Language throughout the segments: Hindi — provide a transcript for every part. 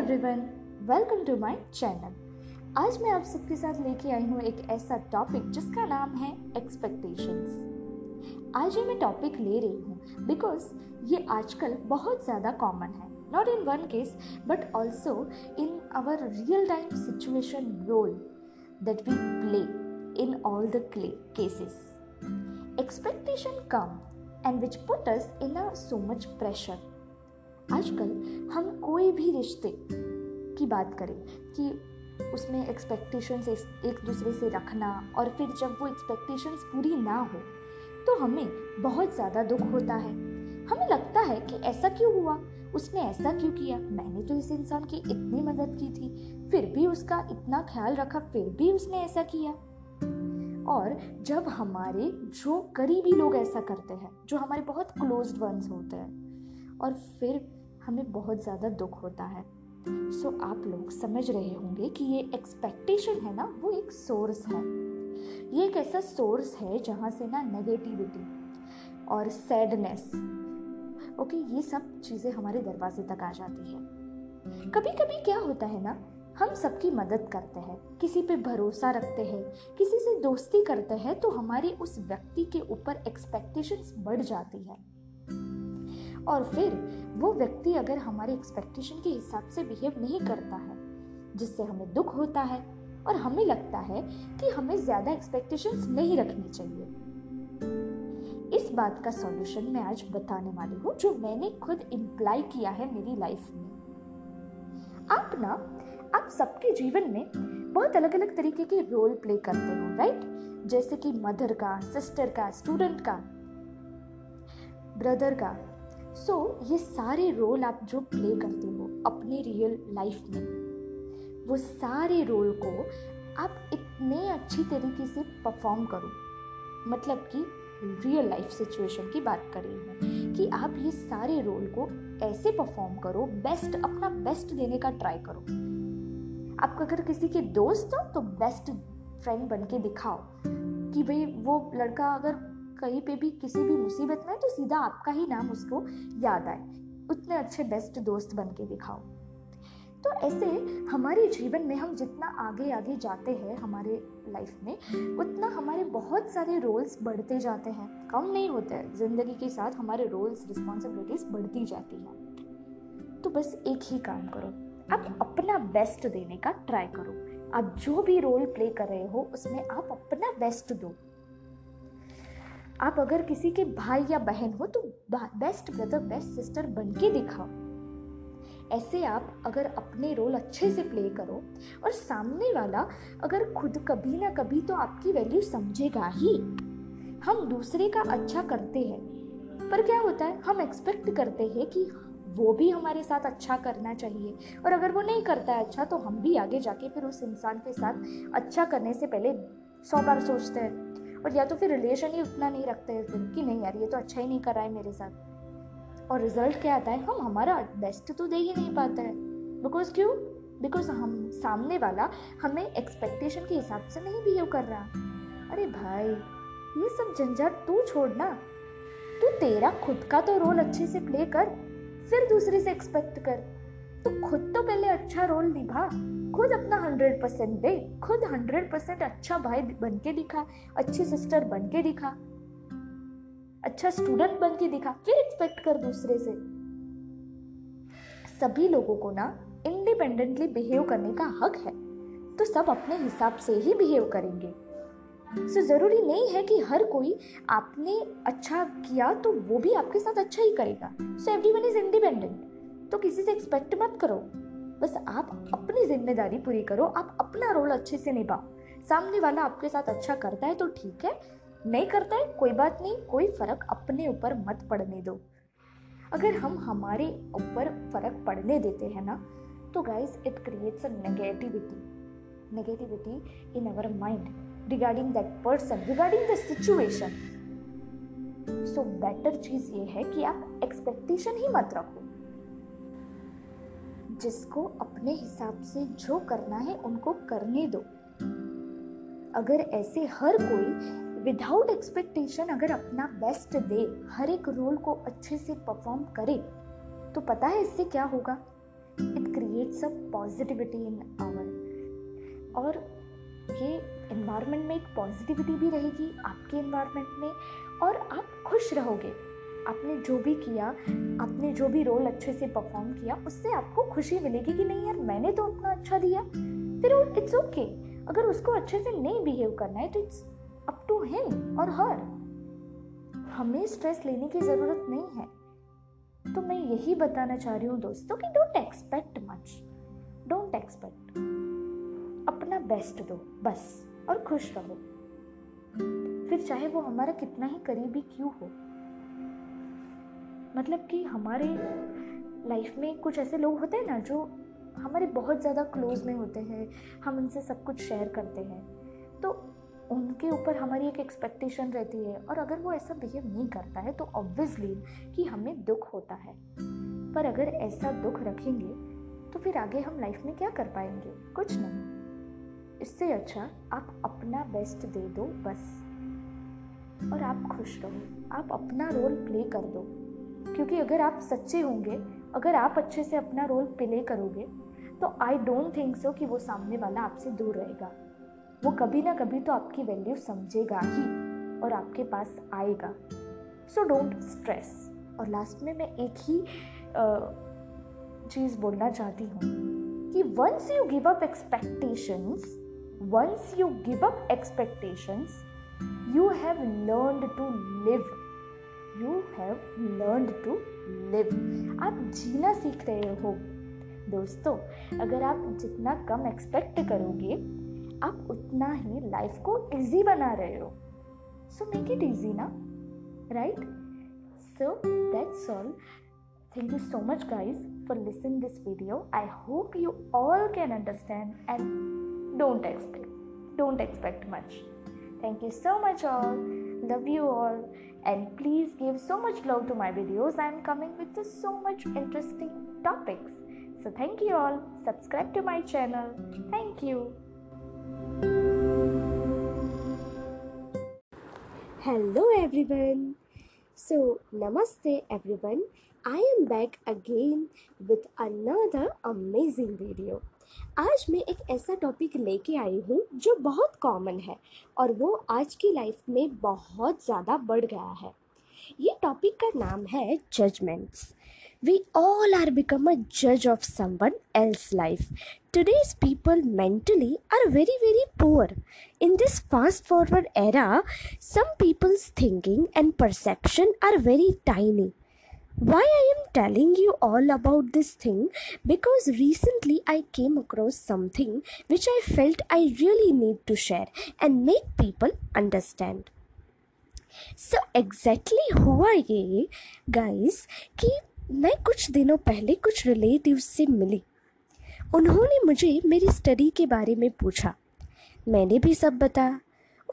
Everyone welcome to my channel आज मैं आप सबके साथ लेके आई हूँ एक ऐसा टॉपिक जिसका नाम है एक्सपेक्टेशंस आज ये मैं टॉपिक ले रही हूँ बिकॉज़ ये आजकल बहुत ज़्यादा कॉमन है. Not in one case but also in our real time situation role that we play in all the cases expectation come and which put us in a so much pressure आजकल हम कोई भी रिश्ते की बात करें कि उसमें एक्सपेक्टेशंस एक दूसरे से रखना और फिर जब वो एक्सपेक्टेशंस पूरी ना हो तो हमें बहुत ज़्यादा दुख होता है। हमें लगता है कि ऐसा क्यों हुआ? उसने ऐसा क्यों किया? मैंने तो इस इंसान की इतनी मदद की थी, फिर भी उसका इतना ख्याल रखा, फिर भी उसने ऐसा किया। और जब हमारे, जो करीबी लोग ऐसा करते हैं, जो हमारे बहुत क्लोज्ड वंस होते हैं, और फिर हमें बहुत ज़्यादा दुख होता है। सो so, आप लोग समझ रहे होंगे कि ये एक्सपेक्टेशन है ना वो एक सोर्स है। ये एक ऐसा सोर्स है जहाँ से ना नेगेटिविटी और सैडनेस ओके ये सब चीज़ें हमारे दरवाजे तक आ जाती है। कभी कभी क्या होता है ना हम सबकी मदद करते हैं किसी पे भरोसा रखते हैं किसी से दोस्ती करते हैं तो हमारी उस व्यक्ति के ऊपर एक्सपेक्टेशंस बढ़ जाती है। और फिर वो व्यक्ति अगर हमारे एक्सपेक्टेशन के हिसाब से बिहेव नहीं करता है, जिससे हमें दुख होता है और हमें लगता है कि हमें ज़्यादा एक्सपेक्टेशंस नहीं रखनी चाहिए। इस बात का सॉल्यूशन मैं आज बताने वाली हूँ, जो मैंने खुद इम्प्लाई किया है मेरी लाइफ में। आप ना, आप सबके जीवन में बहुत अलग अलग तरीके के रोल प्ले करते हो राइट जैसे कि मदर का सिस्टर का स्टूडेंट का ब्रदर का। सो so, ये सारे रोल आप जो प्ले करते हो अपने रियल लाइफ में वो सारे रोल को आप इतने अच्छी तरीके से परफॉर्म करो। मतलब कि रियल लाइफ सिचुएशन की बात कर रही हूँ कि आप ये सारे रोल को ऐसे परफॉर्म करो बेस्ट अपना बेस्ट देने का ट्राई करो। आप अगर किसी के दोस्त हो तो बेस्ट फ्रेंड बन के दिखाओ कि भाई वो लड़का अगर कहीं पे भी किसी भी मुसीबत में तो सीधा आपका ही नाम उसको याद आए। उतने अच्छे बेस्ट दोस्त बन के दिखाओ। तो ऐसे हमारे जीवन में हम जितना आगे आगे जाते हैं हमारे लाइफ में, उतना हमारे बहुत सारे रोल्स बढ़ते जाते हैं। कम नहीं होते हैं ज़िंदगी के साथ हमारे रोल्स रिस्पॉन्सिबिलिटीज बढ़ती जाती हैं। तो बस एक ही काम करो। आप अपना बेस्ट देने का ट्राई करो। आप जो भी रोल प्ले कर रहे हो, उसमें आप अपना बेस्ट दो। आप अगर किसी के भाई या बहन हो तो बेस्ट ब्रदर बेस्ट सिस्टर बन के दिखाओ। ऐसे आप अगर अपने रोल अच्छे से प्ले करो, और सामने वाला अगर खुद कभी ना कभी तो आपकी वैल्यू समझेगा ही। हम दूसरे का अच्छा करते हैं, पर क्या होता है, हम एक्सपेक्ट करते हैं कि वो भी हमारे साथ अच्छा करना चाहिए, और अगर वो नहीं करता है अच्छा तो हम भी आगे जाके फिर उस इंसान के साथ अच्छा करने से पहले सौ बार सोचते हैं और या तो फिर रिलेशन ही उतना नहीं रखते हैं फिर कि नहीं यार, ये तो अच्छा ही नहीं कर रहा है मेरे साथ। और रिज़ल्ट क्या आता है? हम हमारा बेस्ट तो दे ही नहीं पाते हैं। बिकॉज़ क्यों? बिकॉज़ हम सामने वाला हमें एक्सपेक्टेशन के हिसाब से नहीं बिहेव कर रहा। अरे भाई, ये सब झंझट तू छोड़ना तू तेरा खुद का तो रोल अच्छे से प्ले कर, फिर दूसरे से एक्सपेक्ट कर। तो खुद तो पहले अच्छा रोल निभा। खुद अपना हंड्रेड परसेंट दे। खुद हंड्रेड परसेंट अच्छा भाई बन के दिखा। अच्छी सिस्टर बन के दिखा। अच्छा स्टूडेंट बन के दिखा। फिर एक्सपेक्ट कर दूसरे से? सभी लोगों को ना इंडिपेंडेंटली बिहेव करने का हक है। तो सब अपने हिसाब से ही बिहेव करेंगे। सो so, ज़रूरी नहीं है कि हर कोई आपने अच्छा किया तो वो भी आपके साथ अच्छा ही करेगा। So every one is independent तो किसी से एक्सपेक्ट मत करो। बस आप अपनी ज़िम्मेदारी पूरी करो, आप अपना रोल अच्छे से निभाओ। सामने वाला आपके साथ अच्छा करता है तो ठीक है, नहीं करता है, कोई बात नहीं, कोई फ़र्क अपने ऊपर मत पड़ने दो। अगर हम हमारे ऊपर फ़र्क पड़ने देते हैं ना तो guys it creates a negativity negativity in our mind regarding that person regarding the situation so better चीज़ ये है कि आप एक्सपेक्टेशन ही मत रखो। जिसको अपने हिसाब से जो करना है उनको करने दो। अगर ऐसे हर कोई विदाउट एक्सपेक्टेशन अगर अपना बेस्ट दे, हर एक रोल को अच्छे से परफॉर्म करे तो पता है इससे क्या होगा? It creates a positivity in our और ये इन्वायरमेंट में एक पॉजिटिविटी भी रहेगी आपके इन्वायरमेंट में और आप खुश रहोगे। आपने जो भी किया, आपने जो भी रोल अच्छे से परफॉर्म किया, उससे आपको खुशी मिलेगी कि नहीं यार, मैंने तो अपना अच्छा दिया। फिर इट्स ओके अगर उसको अच्छे से नहीं बिहेव करना है तो इट्स अप टू हिम और हर हमें स्ट्रेस लेने की ज़रूरत नहीं है। तो मैं यही बताना चाह रही हूँ दोस्तों कि don't expect much don't expect अपना बेस्ट दो, बस, और खुश रहो। फिर चाहे वो हमारा कितना ही करीबी क्यों हो मतलब कि हमारे लाइफ में कुछ ऐसे लोग होते हैं ना जो हमारे बहुत ज़्यादा क्लोज में होते हैं, हम उनसे सब कुछ शेयर करते हैं। तो उनके ऊपर हमारी एक एक्सपेक्टेशन रहती है और अगर वो ऐसा बिहेव नहीं करता है तो ऑब्वियसली कि हमें दुख होता है। पर अगर ऐसा दुख रखेंगे तो फिर आगे हम लाइफ में क्या कर पाएँगे? कुछ नहीं। इससे अच्छा आप अपना बेस्ट दे दो बस। और आप खुश रहो। आप अपना रोल प्ले कर दो। क्योंकि अगर आप सच्चे होंगे, अगर आप अच्छे से अपना रोल प्ले करोगे तो आई डोंट थिंक सो कि वो सामने वाला आपसे दूर रहेगा। वो कभी ना कभी तो आपकी वैल्यू समझेगा ही और आपके पास आएगा। सो डोंट स्ट्रेस और लास्ट में मैं एक ही चीज़ बोलना चाहती हूँ कि once you give up expectations once you give up expectations you have learn to live you have learn to live आप जीना सीख रहे हो। दोस्तों, अगर आप जितना कम एक्सपेक्ट करोगे, आप उतना ही लाइफ को इजी बना रहे हो। सो मेक इट इजी ना? Right so that's all thank you so much guys for listen this video I hope you all can understand and don't expect don't expect much thank you so much all love you all and please give so much love to my videos i'm coming with so much interesting topics so thank you all subscribe to my channel thank you Hello everyone. So, namaste everyone. I am back again with another amazing video. आज मैं एक ऐसा टॉपिक लेके आई हूँ जो बहुत कॉमन है और वो आज की लाइफ में बहुत ज़्यादा बढ़ गया है। ये टॉपिक का नाम है judgements we all are become a जज of someone else life today's people mentally are very very poor in this fast forward era some peoples thinking and perception are very tiny why i am telling you all about this thing because recently i came across something which i felt i really need to share and make people understand so exactly हुआ ये guys कि मैं कुछ दिनों पहले कुछ रिलेटिव्स से मिली उन्होंने मुझे मेरी स्टडी के बारे में पूछा मैंने भी सब बताया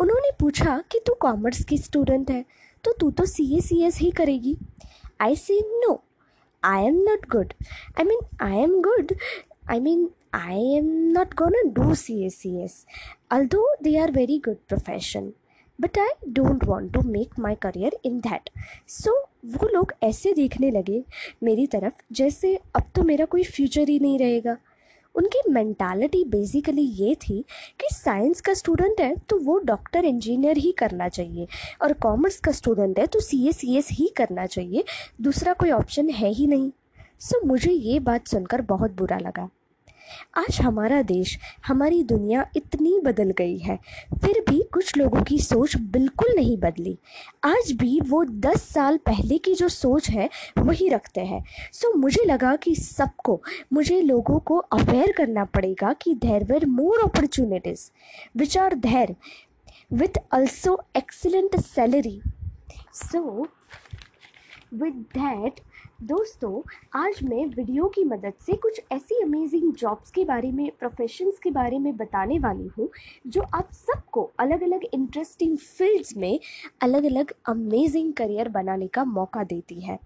उन्होंने पूछा कि तू कॉमर्स की स्टूडेंट है तो तू तो सी ए सी एस ही करेगी I say no. I am not good. I mean, I am good. I mean, I am not gonna do CACS, although they are very good profession but I don't want to make my career in that so वो लोग ऐसे देखने लगे मेरी तरफ़ जैसे अब तो मेरा कोई फ्यूचर ही नहीं रहेगा उनकी मैंटालिटी बेसिकली ये थी कि साइंस का स्टूडेंट है तो वो डॉक्टर इंजीनियर ही करना चाहिए। और कॉमर्स का स्टूडेंट है तो सी एस सी एस ही करना चाहिए। दूसरा कोई ऑप्शन है ही नहीं। सो so, मुझे ये बात सुनकर बहुत बुरा लगा। आज हमारा देश, हमारी दुनिया इतनी बदल गई है। फिर भी कुछ लोगों की सोच बिल्कुल नहीं बदली। आज भी वो दस साल पहले की जो सोच है, वही रखते हैं। सो मुझे लगा कि सबको, मुझे लोगों को अवेयर करना पड़ेगा कि there were more opportunities which are there with also excellent salary so with that दोस्तों आज मैं वीडियो की मदद से कुछ ऐसी अमेजिंग जॉब्स के बारे में प्रोफेशंस के बारे में बताने वाली हूँ जो आप सबको अलग अलग इंटरेस्टिंग फील्ड्स में अलग अलग अमेजिंग करियर बनाने का मौका देती है।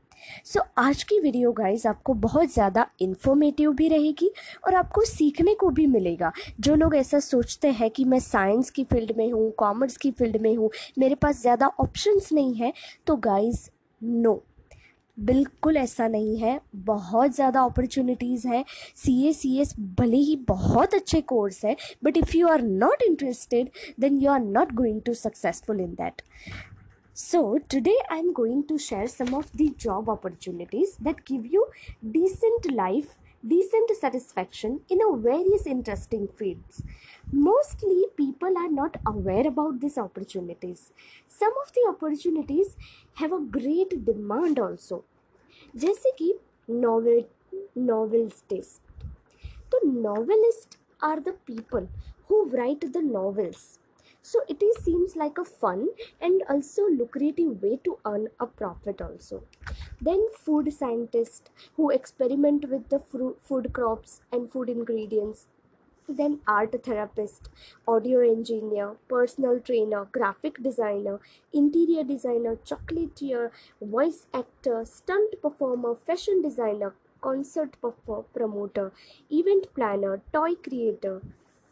सो so, आज की वीडियो गाइज़ आपको बहुत ज़्यादा इन्फॉर्मेटिव भी रहेगी और आपको सीखने को भी मिलेगा। जो लोग ऐसा सोचते हैं कि मैं साइंस की फ़ील्ड में हूँ कॉमर्स की फ़ील्ड में हूँ मेरे पास ज़्यादा ऑप्शंस नहीं है तो गाइज़ नो बिल्कुल ऐसा नहीं है। बहुत ज़्यादा अपॉर्चुनिटीज़ हैं। सी ए सी एस भले ही बहुत अच्छे कोर्स है but if you are not interested then you are not going to successful in that so today I am going to share some of the job opportunities that give you decent life decent satisfaction in a various interesting fields mostly people are not aware about this opportunities some of the opportunities have a great demand also जैसे कि नॉवेल नॉवेल्टिस्ट तो novelist are the people who write the novels so it is seems like a fun and also lucrative way to earn a profit also then food scientists who experiment with the fru- food crops and food ingredients then art therapist audio engineer personal trainer graphic designer interior designer chocolatier voice actor stunt performer fashion designer concert perfor- promoter event planner toy creator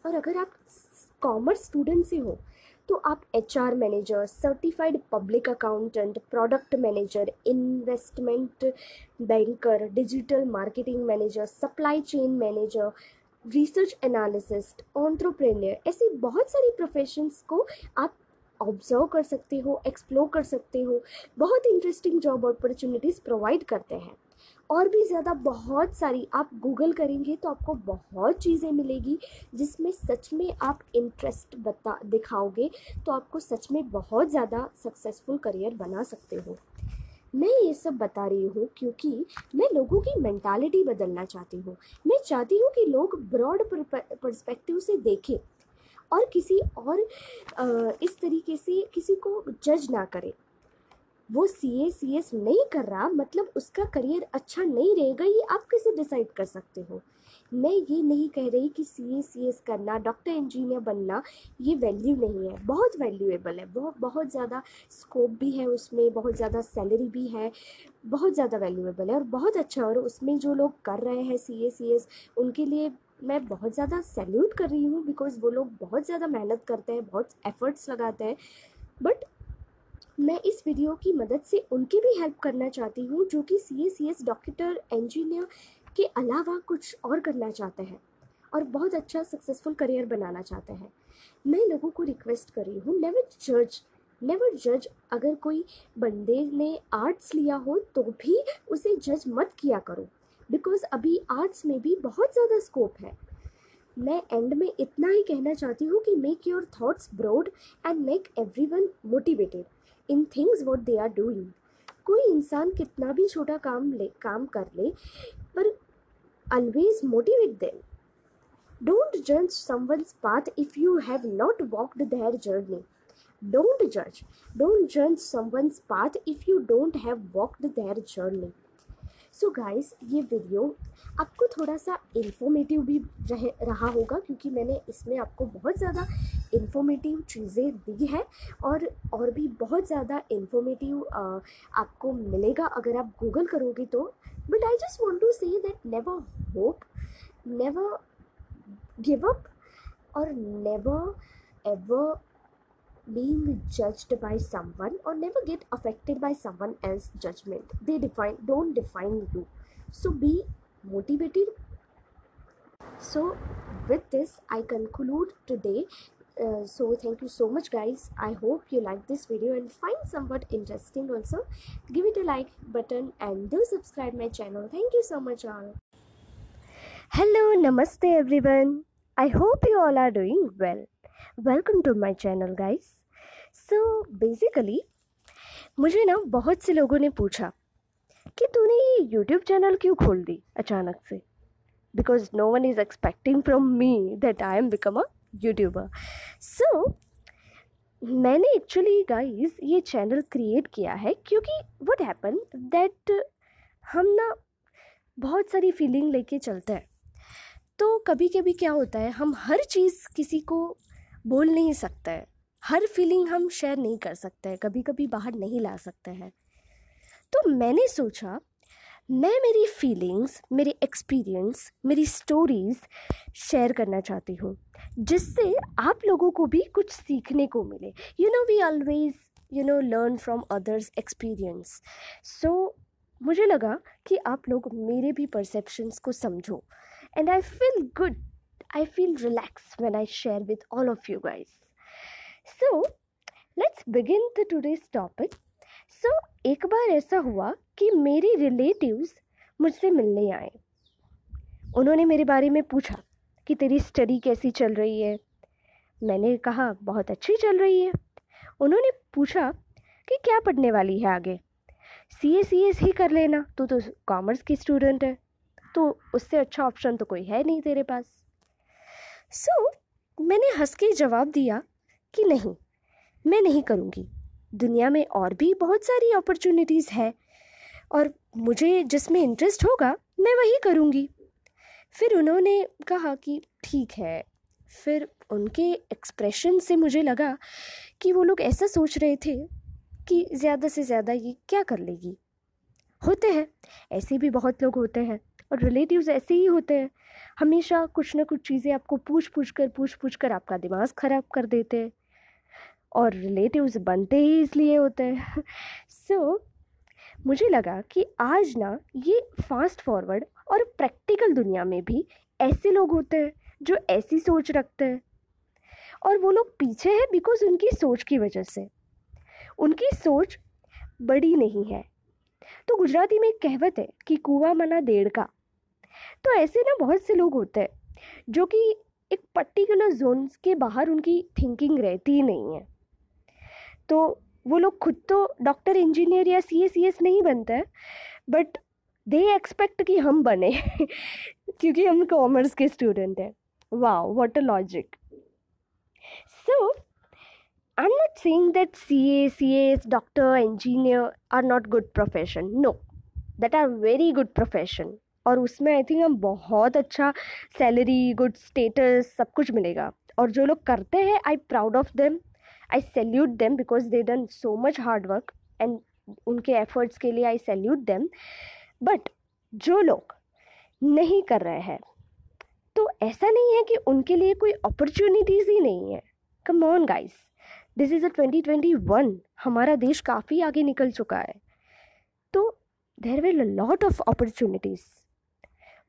और अगर आप कॉमर्स स्टूडेंट से हो तो आप H R manager certified public accountant product manager investment banker digital marketing manager supply chain manager research analyst entrepreneur ऐसी बहुत सारी प्रोफेशंस को आप ऑब्ज़र्व कर सकते हो एक्सप्लोर कर सकते हो। बहुत इंटरेस्टिंग जॉब अपॉर्चुनिटीज़ प्रोवाइड करते हैं। और भी ज़्यादा बहुत सारी आप गूगल करेंगे तो आपको बहुत चीज़ें मिलेगी, जिसमें सच में आप इंटरेस्ट बता, दिखाओगे तो आपको सच में बहुत ज़्यादा सक्सेसफुल करियर बना सकते हो। मैं ये सब बता रही हूँ क्योंकि मैं लोगों की मैंटालिटी बदलना चाहती हूँ। मैं चाहती हूँ कि लोग ब्रॉड परस्पेक्टिव से देखें और किसी और इस तरीके से किसी को जज ना करें। वो सी ए सी एस नहीं कर रहा मतलब उसका करियर अच्छा नहीं रहेगा, ये आप कैसे डिसाइड कर सकते हो? मैं ये नहीं कह रही कि सी ए सी एस करना डॉक्टर इंजीनियर बनना, ये वैल्यू नहीं है। बहुत वैल्यूएबल है। बहुत बहुत ज़्यादा स्कोप भी है उसमें, बहुत ज़्यादा सैलरी भी है, बहुत ज़्यादा वैल्यूएबल है और बहुत अच्छा और उसमें जो लोग कर रहे हैं सी ए सी एस उनके लिए मैं बहुत ज़्यादा सैल्यूट कर रही हूँ बिकॉज़ वो लोग बहुत ज़्यादा मेहनत करते हैं, बहुत एफ़र्ट्स लगाते हैं। बट मैं इस वीडियो की मदद से उनकी भी हेल्प करना चाहती हूँ जो कि C S C S doctor engineer के अलावा कुछ और करना चाहते हैं और बहुत अच्छा सक्सेसफुल करियर बनाना चाहते हैं। मैं लोगों को रिक्वेस्ट कर रही हूँ नेवर जज नेवर जज अगर कोई बंदे ने आर्ट्स लिया हो तो भी उसे जज मत किया करो। बिकॉज़ अभी आर्ट्स में भी बहुत ज़्यादा स्कोप है। मैं एंड में इतना ही कहना चाहती हूँ कि make your thoughts broad and make everyone motivated in things what they are doing कोई इंसान कितना भी छोटा काम ले, काम कर ले पर always motivate them don't judge someone's path if you have not walked their journey don't judge don't judge someone's path if you don't have walked their journey so so guys ये वीडियो आपको थोड़ा सा इन्फॉर्मेटिव भी रह रहा होगा क्योंकि मैंने इसमें आपको बहुत ज़्यादा इन्फॉर्मेटिव चीज़ें दी है और और भी बहुत ज़्यादा इन्फॉर्मेटिव आपको मिलेगा अगर आप गूगल करोगे तो but i just want to say that never hope never give up or never ever being judged by someone or never get affected by someone else's judgment. They define don't define you. So be motivated. So with this i conclude today. uh, so thank you so much guys i hope you like this video and find somewhat interesting also give it a like button and do subscribe my channel thank you so much all hello namaste everyone i hope you all are doing well welcome to my channel guys so so, basically मुझे ना बहुत से लोगों ने पूछा कि तूने ये यूट्यूब चैनल क्यों खोल दी अचानक से because no one is expecting from me that I am become a YouTuber so मैंने एक्चुअली गाइस ये चैनल क्रिएट किया है क्योंकि वट हैपन दैट हम ना बहुत सारी फीलिंग लेके चलते हैं। तो कभी कभी क्या होता है, हम हर चीज़ किसी को बोल नहीं सकते हैं। हर फीलिंग हम शेयर नहीं कर सकते हैं कभी कभी बाहर नहीं ला सकते हैं। तो मैंने सोचा मैं मेरी फीलिंग्स मेरे एक्सपीरियंस मेरी स्टोरीज़ शेयर करना चाहती हूँ, जिससे आप लोगों को भी कुछ सीखने को मिले। You know we always you know learn from others experience so मुझे लगा कि आप लोग मेरे भी परसेप्शंस को समझो। And I feel good I feel relax when I share with all of you guys so let's begin the today's topic so एक बार ऐसा हुआ कि मेरे रिलेटिव्स मुझसे मिलने आए। उन्होंने मेरे बारे में पूछा कि तेरी स्टडी कैसी चल रही है। मैंने कहा बहुत अच्छी चल रही है। उन्होंने पूछा कि क्या पढ़ने वाली है आगे? सी ए सी एस ही कर लेना तू तो कॉमर्स की स्टूडेंट है तो उससे अच्छा ऑप्शन तो कोई है नहीं तेरे पास। सो so, मैंने हंस के जवाब दिया कि नहीं मैं नहीं करूँगी। दुनिया में और भी बहुत सारी अपॉर्चुनिटीज़ है और मुझे जिसमें इंटरेस्ट होगा मैं वही करूँगी। फिर उन्होंने कहा कि ठीक है। फिर उनके एक्सप्रेशन से मुझे लगा कि वो लोग ऐसा सोच रहे थे कि ज़्यादा से ज़्यादा ये क्या कर लेगी। होते हैं ऐसे भी बहुत लोग होते हैं और रिलेटिव्स ऐसे ही होते हैं। हमेशा कुछ ना कुछ चीज़ें आपको पूछ पूछ कर पूछ पूछ कर आपका दिमाग ख़राब कर देते हैं और रिलेटिव्स बनते ही इसलिए होते हैं। सो so, मुझे लगा कि आज ना ये फास्ट फॉरवर्ड और प्रैक्टिकल दुनिया में भी ऐसे लोग होते हैं, जो ऐसी सोच रखते हैं। और वो लोग पीछे हैं बिकॉज़ उनकी सोच की वजह से। उनकी सोच बड़ी नहीं है। तो गुजराती में एक कहावत है कि कुआ मना डेढ़ का। तो ऐसे ना बहुत से लोग होते हैं, जो कि एक पर्टिकुलर जोन के बाहर उनकी थिंकिंग रहती ही नहीं है। तो वो लोग खुद तो डॉक्टर इंजीनियर या सी एस सी एस नहीं बनते हैं बट दे एक्सपेक्ट कि हम बने, क्योंकि हम कॉमर्स के स्टूडेंट हैं। वाह what a logic so I'm that C A C S doctor engineer are not good profession no that are very good profession और उसमें आई थिंक हम बहुत अच्छा सैलरी गुड स्टेटस सब कुछ मिलेगा। और जो लोग करते हैं I proud of them I salute them because they done so much hard work and उनके एफर्ट्स के लिए आई सैल्यूट देम बट जो लोग नहीं कर रहे हैं तो ऐसा नहीं है कि उनके लिए कोई अपॉर्चुनिटीज़ ही नहीं है. Come on guys this is a twenty twenty one हमारा देश काफ़ी आगे निकल चुका है. तो there will lot of opportunities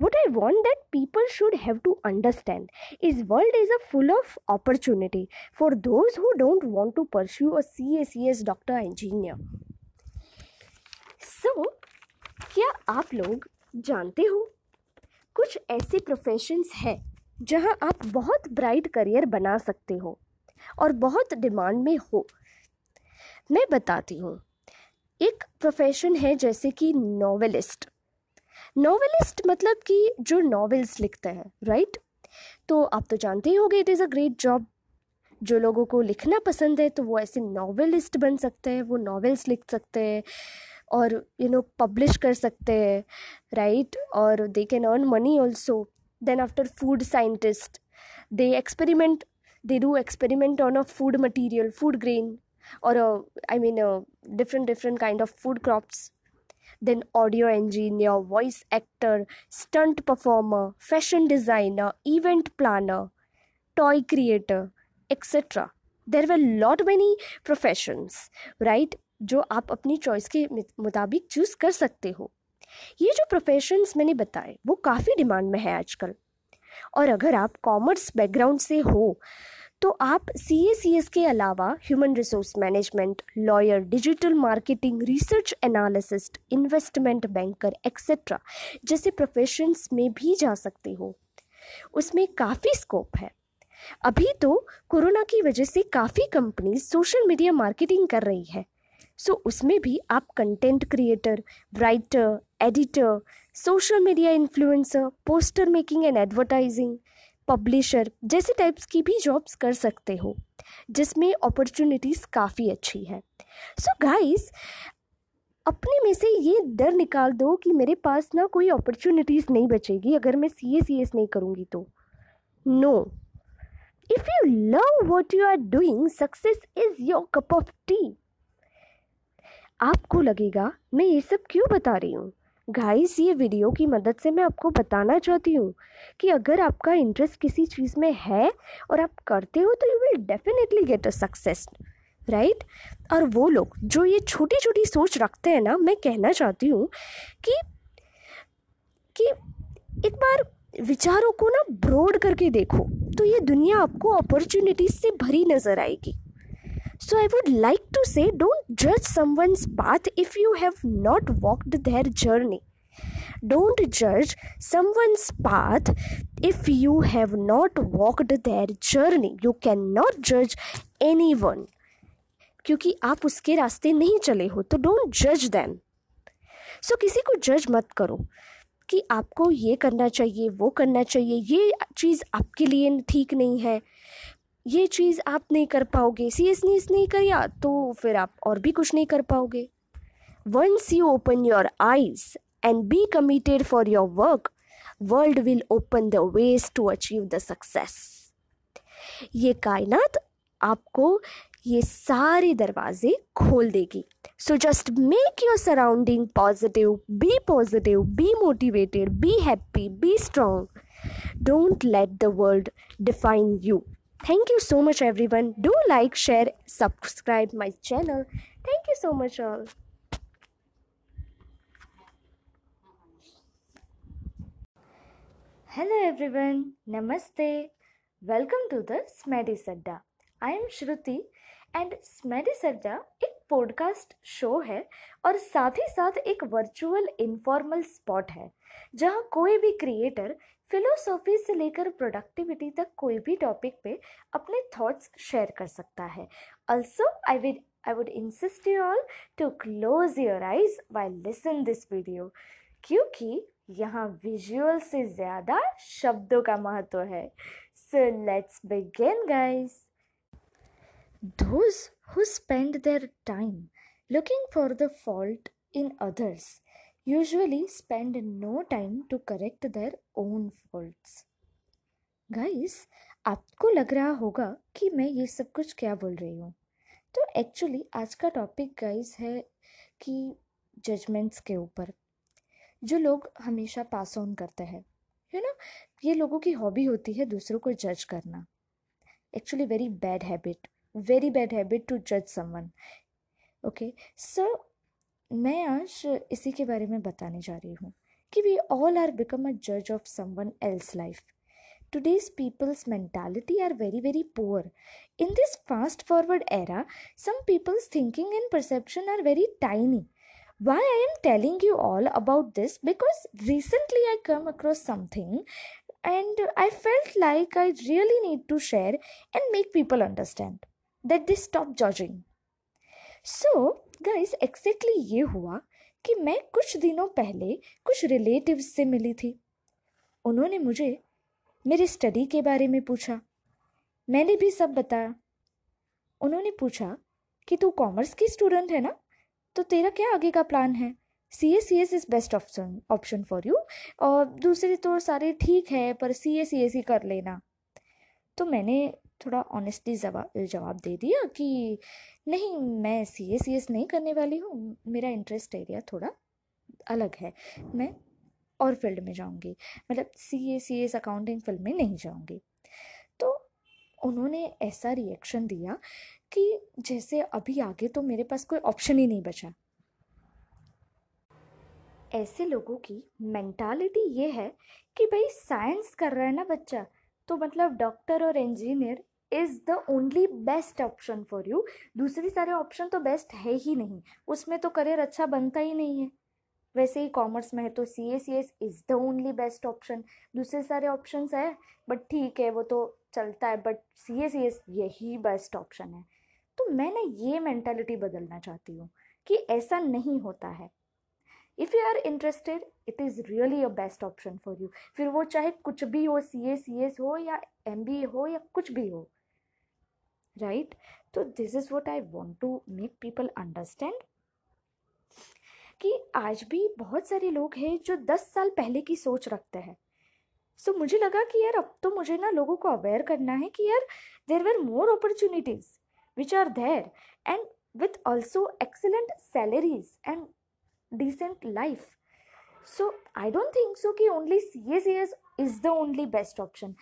what i want that people should have to understand is world is a full of opportunity for those who don't want to pursue a cacs doctor engineer so क्या आप लोग जानते हो कुछ ऐसे प्रोफेशंस हैं जहाँ आप बहुत ब्राइट करियर बना सकते हो और बहुत डिमांड में हो मैं बताती हूँ एक प्रोफेशन है जैसे कि नॉवेलिस्ट नॉवेलिस्ट मतलब कि जो नॉवेल्स लिखते हैं राइट तो आप तो जानते ही होंगे it is a great job जो लोगों को लिखना पसंद है तो वो ऐसे नॉवेलिस्ट बन सकते हैं, वो नॉवेल्स लिख सकते हैं और यू नो पब्लिश कर सकते हैं राइट और they can earn money also then after food scientist they experiment they do experiment on a food material food grain और I mean different different kind of food crops. Then audio engineer voice actor stunt performer fashion designer event planner toy creator etc there were lot many professions right जो आप अपनी चॉइस के मुताबिक चूज़ कर सकते हो ये जो प्रोफेशंस मैंने बताए वो काफ़ी डिमांड में है आजकल और अगर आप कॉमर्स बैकग्राउंड से हो तो आप सी ए सी एस के अलावा human resource management lawyer digital marketing research analyst investment banker etcetera जैसे प्रोफेशंस में भी जा सकते हो। उसमें काफ़ी स्कोप है। अभी तो कोरोना की वजह से काफ़ी कंपनी सोशल मीडिया मार्केटिंग कर रही है। सो उसमें भी आप content creator writer editor social media influencer poster making and advertising publisher जैसे टाइप्स की भी जॉब्स कर सकते हो, जिसमें अपॉर्चुनिटीज़ काफ़ी अच्छी है। सो गाइस अपने में से ये डर निकाल दो कि मेरे पास ना कोई अपॉर्चुनिटीज़ नहीं बचेगी, अगर मैं सी ए सी एस नहीं करूँगी तो। No if you love what you are doing success is your cup of tea आपको लगेगा, मैं ये सब क्यों बता रही हूँ? गाइस ये वीडियो की मदद से मैं आपको बताना चाहती हूँ कि अगर आपका इंटरेस्ट किसी चीज़ में है और आप करते हो तो you will definitely get a success right और वो लोग जो ये छोटी छोटी सोच रखते हैं ना, मैं कहना चाहती हूँ कि कि एक बार विचारों को ना ब्रॉड करके देखो तो ये दुनिया आपको अपॉर्चुनिटीज़ से भरी नज़र आएगी। सो आई वुड लाइक टू से डोंट जज someone's path if you have not walked their journey don't जज someone's path if you have not walked their journey you can not जज एनी वन क्योंकि आप उसके रास्ते नहीं चले हो तो डोंट जज दैम सो किसी को जज मत करो कि आपको ये करना चाहिए, वो करना चाहिए, ये चीज़ आपके लिए ठीक नहीं है। ये चीज़ आप नहीं कर पाओगे। सीरियसनेस नहीं किया तो फिर आप और भी कुछ नहीं कर पाओगे। Once you open your eyes and be committed for your work world will open the ways to achieve the success ये कायनात आपको ये सारे दरवाजे खोल देगी। So just make your surrounding positive be positive be motivated be happy be strong don't let the world define you thank you so much everyone do like share subscribe my channel thank you so much all Hello everyone, Namaste. Welcome to the Smedi Sadda. I am Shruti and स्मेडी सज्जा एक पॉडकास्ट शो है और साथ ही साथ एक वर्चुअल इनफॉर्मल स्पॉट है जहाँ कोई भी क्रिएटर फिलोसॉफी से लेकर प्रोडक्टिविटी तक कोई भी टॉपिक पे अपने थॉट्स शेयर कर सकता है। Also I with I would insist you all to close your eyes why listen this video क्योंकि यहाँ विजुअल से ज़्यादा शब्दों का महत्व है। So let's begin guys Those who spend their time looking for the fault in others usually spend no time to correct their own faults. Guys आपको लग रहा होगा कि मैं ये सब कुछ क्या बोल रही हूँ। तो एक्चुअली आज का टॉपिक गाइस है कि जजमेंट्स के ऊपर, जो लोग हमेशा पास ऑन करते हैं यू नो? ये लोगों की हॉबी होती है दूसरों को जज करना। Actually very bad habit very bad habit to जज समवन ओके सो मैं आज इसी के बारे में बताने जा रही हूँ कि we all are become a जज of someone else life today's peoples mentality are very very poor in this fast forward era some peoples thinking and perception are very tiny why I am telling you all about this because recently I come across something and I felt like I really need to share and make people understand that this stop judging so guys, exactly ये हुआ कि मैं कुछ दिनों पहले कुछ रिलेटिव से मिली थी। उन्होंने मुझे मेरे स्टडी के बारे में पूछा। मैंने भी सब बताया। उन्होंने पूछा कि तू कॉमर्स की स्टूडेंट है ना? तो तेरा क्या आगे का प्लान है? C S C S is best option option for you और दूसरे तो सारे ठीक है पर सी एस सी एस ही कर लेना। तो मैंने थोड़ा ऑनेस्टली जवाब जवाब दे दिया कि नहीं, मैं सी ए सी एस नहीं करने वाली हूँ। मेरा इंटरेस्ट एरिया थोड़ा अलग है। मैं और फ़ील्ड में जाऊँगी। मतलब C A C S accounting field में नहीं जाऊँगी। तो उन्होंने ऐसा रिएक्शन दिया कि जैसे अभी आगे तो मेरे पास कोई ऑप्शन ही नहीं बचा। ऐसे लोगों की मेंटालिटी ये है कि भाई साइंस कर रहा है ना बच्चा तो मतलब डॉक्टर और engineer is the only best option for you दूसरे सारे ऑप्शन तो बेस्ट है ही नहीं। उसमें तो करियर अच्छा बनता ही नहीं है। वैसे ही कॉमर्स में है तो C A C S is the only best option दूसरे सारे ऑप्शन है बट ठीक है, वो तो चलता है but C A C S यही बेस्ट ऑप्शन है। तो मैं ना ये मैंटेलिटी बदलना चाहती हूँ कि ऐसा नहीं होता है। If you are interested it is really a best option for you फिर वो चाहे कुछ भी हो सी ए सी एस हो या एम बी ए हो या कुछ भी हो राइट तो this is what I want to make people understand कि आज भी बहुत सारे लोग हैं जो दस साल पहले की सोच रखते हैं। सो so, मुझे लगा कि यार अब तो मुझे ना लोगों को अवेयर करना है कि यार there were more opportunities which are there and with also excellent salaries and decent life so I don't think so कि only C S is the only best option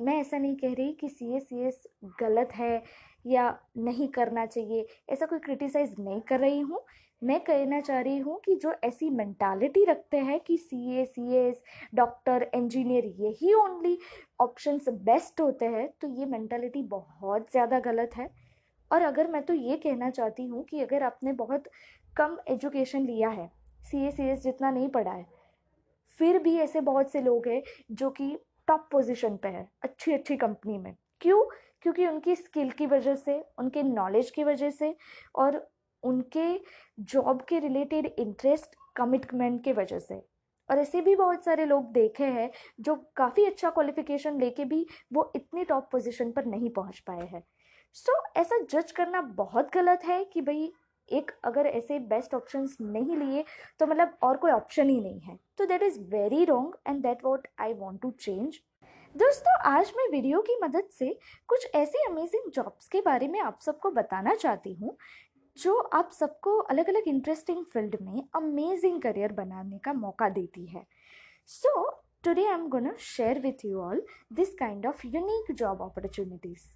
मैं ऐसा नहीं कह रही कि सी एस सी एस गलत है या नहीं करना चाहिए। ऐसा कोई क्रिटिसाइज नहीं कर रही हूँ। मैं कहना चाह रही हूँ कि जो ऐसी मेंटालिटी रखते हैं कि C A C S doctor engineer यही ओनली ऑप्शंस बेस्ट होते हैं तो ये मेंटालिटी बहुत ज़्यादा गलत है। और अगर मैं तो ये कहना चाहती हूँ कि अगर आपने बहुत कम एजुकेशन लिया है सी ए सी एस जितना नहीं पढ़ा है, फिर भी ऐसे बहुत से लोग हैं जो कि टॉप पोजीशन पे है अच्छी अच्छी कंपनी में। क्यों? क्योंकि उनकी स्किल की वजह से उनके नॉलेज की वजह से और उनके जॉब के रिलेटेड इंटरेस्ट कमिटमेंट के वजह से। और ऐसे भी बहुत सारे लोग देखे हैं जो काफ़ी अच्छा क्वालिफिकेशन लेके भी वो इतनी टॉप पोजीशन पर नहीं पहुँच पाए हैं। सो so, ऐसा जज करना बहुत गलत है कि भाई एक अगर ऐसे बेस्ट ऑप्शंस नहीं लिए तो मतलब और कोई ऑप्शन ही नहीं है। तो that is very wrong and that what I want to change दोस्तों, आज मैं वीडियो की मदद से कुछ ऐसे अमेजिंग जॉब्स के बारे में आप सबको बताना चाहती हूँ, जो आप सबको अलग अलग इंटरेस्टिंग फ़ील्ड में अमेजिंग करियर बनाने का मौका देती है। So today I am gonna share with you all this kind of unique job opportunities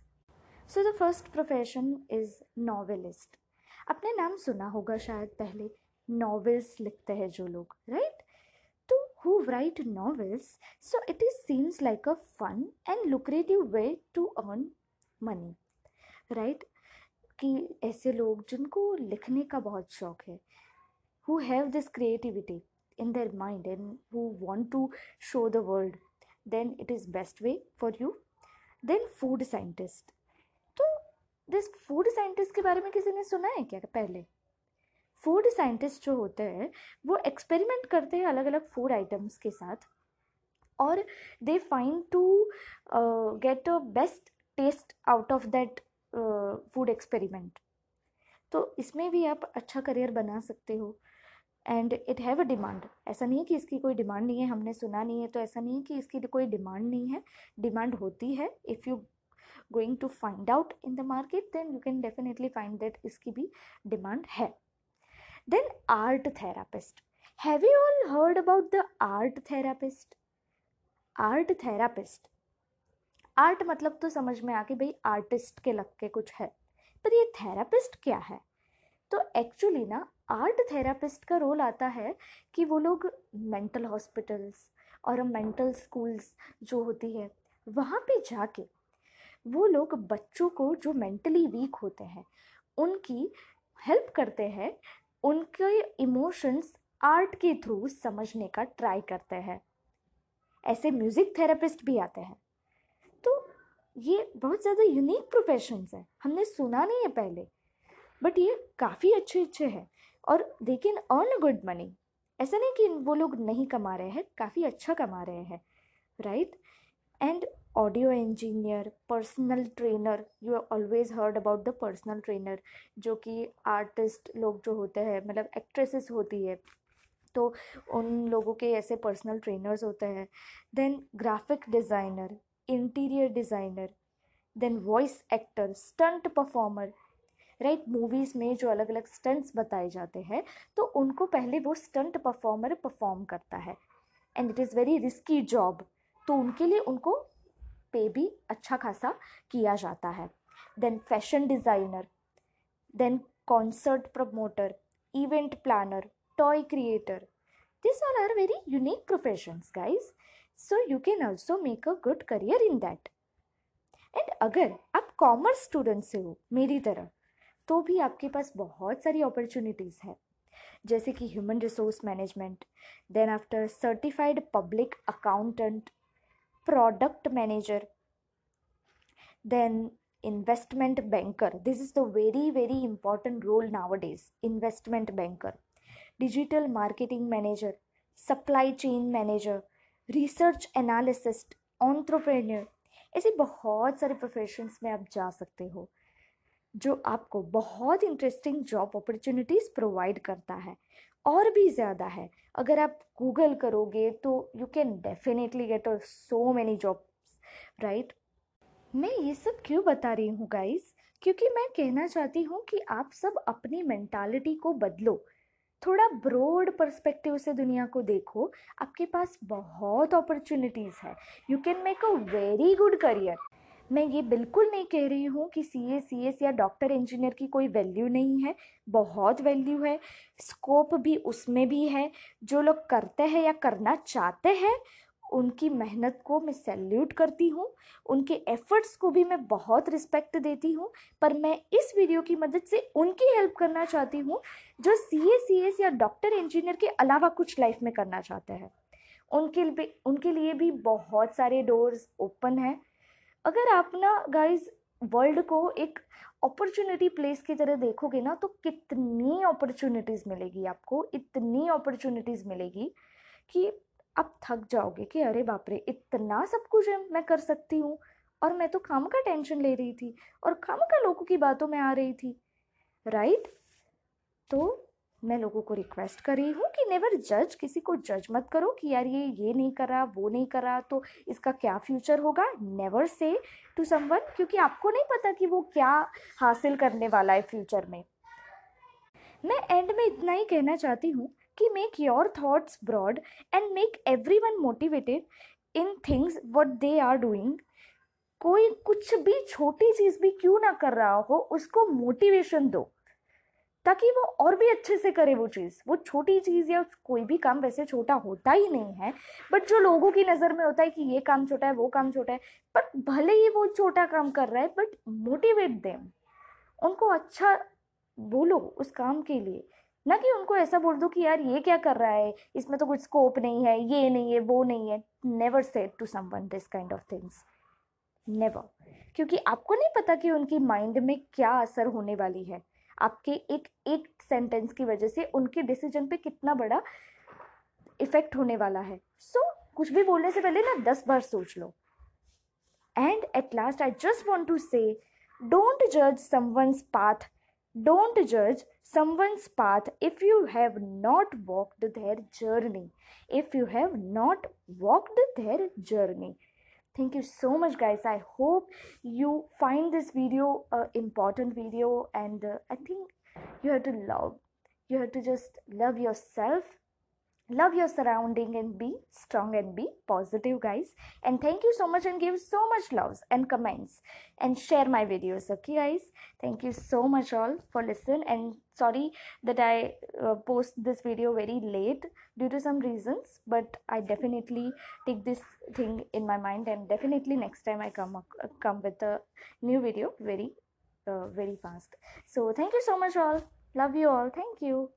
so the first profession is novelist आपने नाम सुना होगा शायद पहले। नॉवेल्स लिखते हैं जो लोग राइट तो who write novels so it is seems like a fun and lucrative way to earn money right कि ऐसे लोग जिनको लिखने का बहुत शौक है who have this creativity in their mind and who want to show the world, then it is best way for you. Then food scientist. This food scientist के बारे में किसी ने सुना है क्या पहले? फ़ूड साइंटिस्ट जो होते हैं, वो एक्सपेरिमेंट करते हैं अलग अलग फ़ूड आइटम्स के साथ और they find to get a best test out of that food experiment तो इसमें भी आप अच्छा करियर बना सकते हो and it have a demand ऐसा नहीं है कि इसकी कोई डिमांड नहीं है, हमने सुना नहीं है तो ऐसा नहीं है कि इसकी कोई डिमांड नहीं है। डिमांड होती है if you going to find out in the market then you can definitely find that इसकी भी डिमांड है then art therapist have you all heard about the art therapist art therapist art मतलब तो समझ में आ कि भाई आर्टिस्ट के लग के कुछ है पर ये थेरापिस्ट क्या है तो एक्चुअली ना आर्ट थेरापिस्ट का रोल आता है कि वो लोग मेंटल हॉस्पिटल्स और मेंटल स्कूल्स जो होती है वहाँ पे जाके वो लोग बच्चों को जो मेंटली वीक होते हैं, उनकी हेल्प करते हैं, उनके इमोशंस आर्ट के थ्रू समझने का ट्राई करते हैं। ऐसे म्यूज़िक थेरेपिस्ट भी आते हैं। तो ये बहुत ज़्यादा यूनिक प्रोफेशंस है। हमने सुना नहीं है पहले बट ये काफ़ी अच्छे अच्छे हैं। और they can earn good money ऐसा नहीं कि वो लोग नहीं कमा रहे हैं, काफ़ी अच्छा कमा रहे हैं right and audio engineer personal trainer you always heard about the personal trainer जो कि आर्टिस्ट लोग जो होते हैं मतलब एक्ट्रेसेस होती है। तो उन लोगों के ऐसे पर्सनल ट्रेनर्स होते हैं। Then graphic designer interior designer then voice actor stunt performer right movies में जो अलग अलग स्टंट्स बताए जाते हैं तो उनको पहले वो स्टंट परफॉर्मर परफॉर्म करता है। And it is very risky job तो उनके लिए उनको पे भी अच्छा खासा किया जाता है। Then fashion designer then concert promoter event planner toy creator this all are very unique professions guys so you can also make a good career in that and अगर आप कॉमर्स स्टूडेंट से हो मेरी तरह तो भी आपके पास बहुत सारी अपॉर्चुनिटीज़ है। जैसे कि human resource management then after certified public accountant product manager then investment banker this is the very very important role nowadays investment banker digital marketing manager supply chain manager research analyst entrepreneur ऐसे बहुत सारे प्रोफेशंस में आप जा सकते हो जो आपको बहुत इंटरेस्टिंग जॉब अपॉर्चुनिटीज़ प्रोवाइड करता है और भी ज़्यादा है। अगर आप गूगल करोगे तो यू कैन डेफिनेटली गेट और सो मैनी जॉब्स राइट मैं ये सब क्यों बता रही हूँ गाइस क्योंकि मैं कहना चाहती हूँ कि आप सब अपनी मेंटालिटी को बदलो। थोड़ा ब्रॉड पर्सपेक्टिव से दुनिया को देखो। आपके पास बहुत अपॉर्चुनिटीज़ है। You can make a very good career मैं ये बिल्कुल नहीं कह रही हूँ कि सी ए सी एस या डॉक्टर इंजीनियर की कोई वैल्यू नहीं है। बहुत वैल्यू है। स्कोप भी उसमें भी है। जो लोग करते हैं या करना चाहते हैं, उनकी मेहनत को मैं सैल्यूट करती हूँ। उनके एफर्ट्स को भी मैं बहुत रिस्पेक्ट देती हूँ। पर मैं इस वीडियो की मदद से उनकी हेल्प करना चाहती हूँ, जो सी ए सी एस या डॉक्टर इंजीनियर के अलावा कुछ लाइफ में करना चाहते हैं। उनके लिए उनके लिए भी बहुत सारे डोर्स ओपन हैं। अगर आप ना गाइस वर्ल्ड को एक अपॉर्चुनिटी प्लेस की तरह देखोगे ना तो कितनी अपॉर्चुनिटीज़ मिलेगी आपको, इतनी अपॉर्चुनिटीज़ मिलेगी कि आप थक जाओगे कि अरे बाप रे, इतना सब कुछ है, मैं कर सकती हूँ। और मैं तो काम का टेंशन ले रही थी और काम का लोगों की बातों में आ रही थी राइट तो मैं लोगों को रिक्वेस्ट कर रही हूँ कि नेवर जज किसी को जज मत करो कि यार ये ये नहीं करा वो नहीं करा तो इसका क्या फ्यूचर होगा? नेवर से टू समवन क्योंकि आपको नहीं पता कि वो क्या हासिल करने वाला है फ्यूचर में। मैं एंड में इतना ही कहना चाहती हूँ कि make your thoughts broad and make every one motivated in things what they are doing कोई कुछ भी छोटी चीज़ भी क्यों ना कर रहा हो, उसको मोटिवेशन दो। ताकि वो और भी अच्छे से करे वो चीज़। वो छोटी चीज़ या कोई भी काम वैसे छोटा होता ही नहीं है, बट जो लोगों की नज़र में होता है कि ये काम छोटा है, वो काम छोटा है, पर भले ही वो छोटा काम कर रहा है, बट मोटिवेट देम। उनको अच्छा बोलो उस काम के लिए। ना कि उनको ऐसा बोल दो कि यार ये क्या कर रहा है, इसमें तो कुछ स्कोप नहीं है, ये नहीं है, वो नहीं है। Never set to someone this kind of things never क्योंकि आपको नहीं पता कि उनकी माइंड में क्या असर होने वाली है। आपके एक एक सेंटेंस की वजह से उनके डिसीज़न पे कितना बड़ा इफ़ेक्ट होने वाला है। सो so, कुछ भी बोलने से पहले ना दस बार सोच लो। And at last I just want to से डोंट जज समवंस पाथ डोंट जज someone's path if you have not walked their journey if you have not walked their journey thank you so much guys. I hope you find this video a important video and uh, i think you have to love you have to just love yourself love your surrounding and be strong and be positive guys. And thank you so much and give so much loves and comments and share my videos okay guys? Thank you so much all for listen. And sorry that i uh, post this video very late due to some reasons but i definitely take this thing in my mind and definitely next time i come uh, come with a new video very uh, very fast. So thank you so much all. Love you all. Thank you